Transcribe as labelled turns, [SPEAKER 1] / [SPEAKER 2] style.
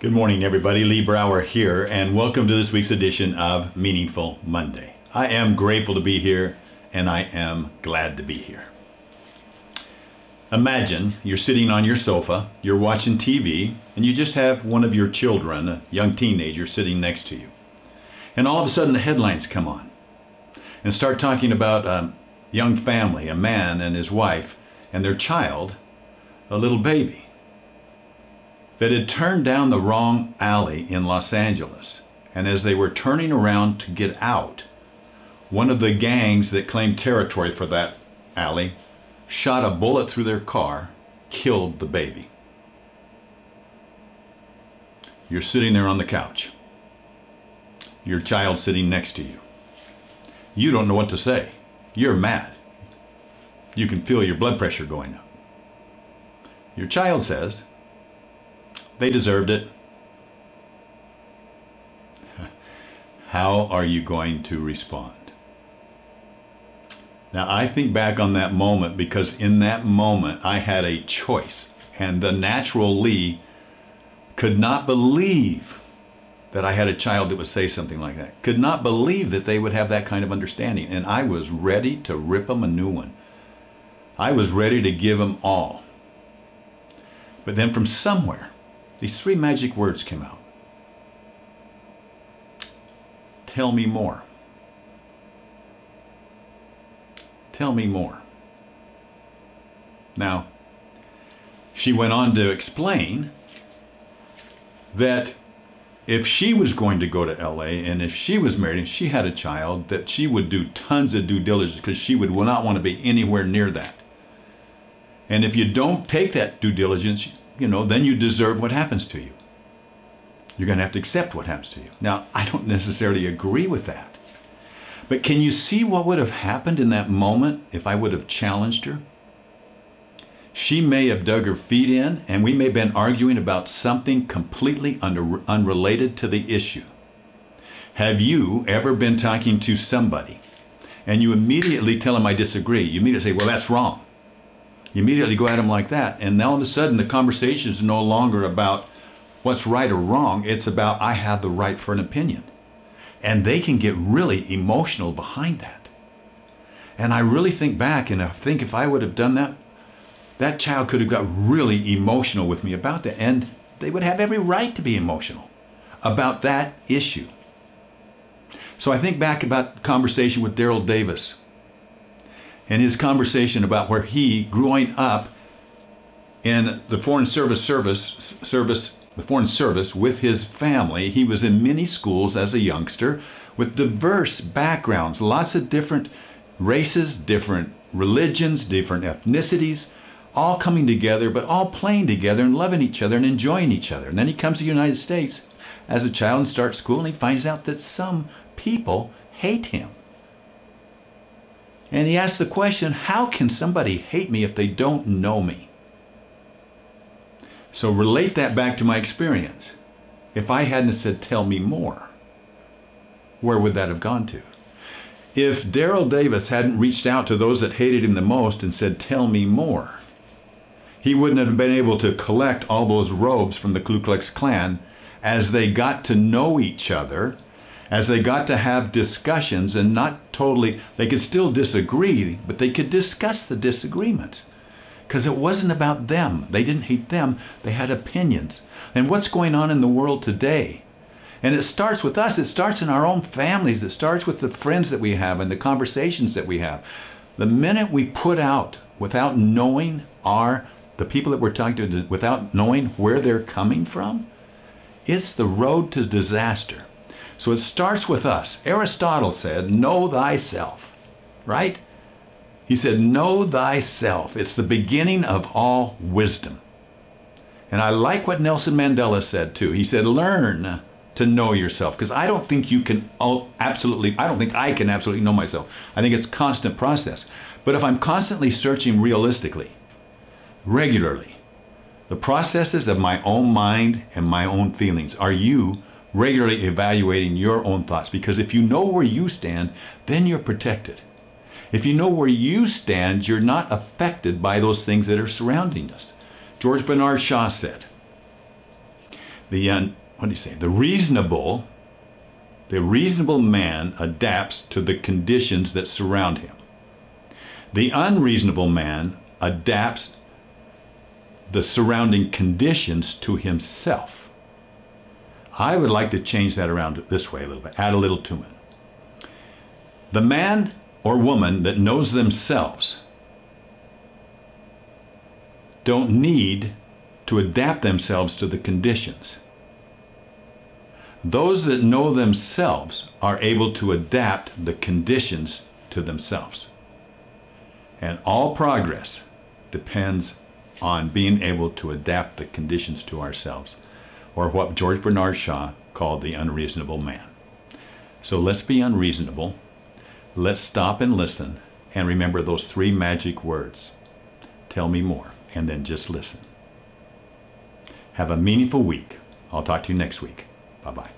[SPEAKER 1] Good morning, everybody. Lee Brower here, and welcome to this week's edition of Meaningful Monday. I am grateful to be here, and I am glad to be here. Imagine you're sitting on your sofa, you're watching TV, and you just have one of your children, a young teenager, sitting next to you. And all of a sudden, the headlines come on and start talking about a young family, a man and his wife, and their child, a little baby that had turned down the wrong alley in Los Angeles. And as they were turning around to get out, one of the gangs that claimed territory for that alley shot a bullet through their car, killed the baby. You're sitting there on the couch. Your child sitting next to you. You don't know what to say. You're mad. You can feel your blood pressure going up. Your child says, they deserved it. How are you going to respond? Now, I think back on that moment because in that moment I had a choice. And the natural Lee could not believe that I had a child that would say something like that. Could not believe that they would have that kind of understanding. And I was ready to rip them a new one. I was ready to give them all. But then from somewhere, these three magic words came out. Tell me more. Tell me more. Now, she went on to explain that if she was going to go to LA and if she was married and she had a child, that she would do tons of due diligence because she would not want to be anywhere near that. And if you don't take that due diligence, you know, then you deserve what happens to you. You're going to have to accept what happens to you. Now, I don't necessarily agree with that. But can you see what would have happened in that moment if I would have challenged her? She may have dug her feet in, and we may have been arguing about something completely under, unrelated to the issue. Have you ever been talking to somebody and you immediately tell them I disagree? You immediately say, well, that's wrong. You immediately go at them like that. And all of a sudden, the conversation is no longer about what's right or wrong. It's about, I have the right for an opinion. And they can get really emotional behind that. And I really think back and I think if I would have done that, that child could have got really emotional with me about that. And they would have every right to be emotional about that issue. So I think back about conversation with Daryl Davis and his conversation about where he, growing up in the Foreign Service service, service, the Foreign Service with his family, he was in many schools as a youngster with diverse backgrounds, lots of different races, different religions, different ethnicities, all coming together, but all playing together and loving each other and enjoying each other. And then he comes to the United States as a child and starts school, and he finds out that some people hate him. And he asks the question how can somebody hate me if they don't know me? So relate that back to my experience. If I hadn't said, tell me more, where would that have gone to? If Daryl Davis hadn't reached out to those that hated him the most and said, tell me more, he wouldn't have been able to collect all those robes from the Ku Klux Klan as they got to know each other as they got to have discussions and not totally, they could still disagree, but they could discuss the disagreements. Because it wasn't about them. They didn't hate them, they had opinions. And what's going on in the world today? And it starts with us, it starts in our own families, it starts with the friends that we have and the conversations that we have. The minute we put out without knowing our the people that we're talking to without knowing where they're coming from, it's the road to disaster. So it starts with us. Aristotle said, Know thyself, right? He said, Know thyself. It's the beginning of all wisdom. And I like what Nelson Mandela said too. He said, Learn to know yourself because I don't think you can absolutely, I don't think I can absolutely know myself. I think it's constant process. But if I'm constantly searching realistically, regularly, the processes of my own mind and my own feelings, are you regularly evaluating your own thoughts because if you know where you stand, then you're protected. If you know where you stand, you're not affected by those things that are surrounding us. George Bernard Shaw said, the un, what do you say? The reasonable, the reasonable man adapts to the conditions that surround him. The unreasonable man adapts the surrounding conditions to himself. I would like to change that around this way a little bit, add a little to it. The man or woman that knows themselves don't need to adapt themselves to the conditions. Those that know themselves are able to adapt the conditions to themselves. And all progress depends on being able to adapt the conditions to ourselves, or what George Bernard Shaw called the unreasonable man. So let's be unreasonable. Let's stop and listen and remember those three magic words. Tell me more, and then just listen. Have a meaningful week. I'll talk to you next week. Bye bye.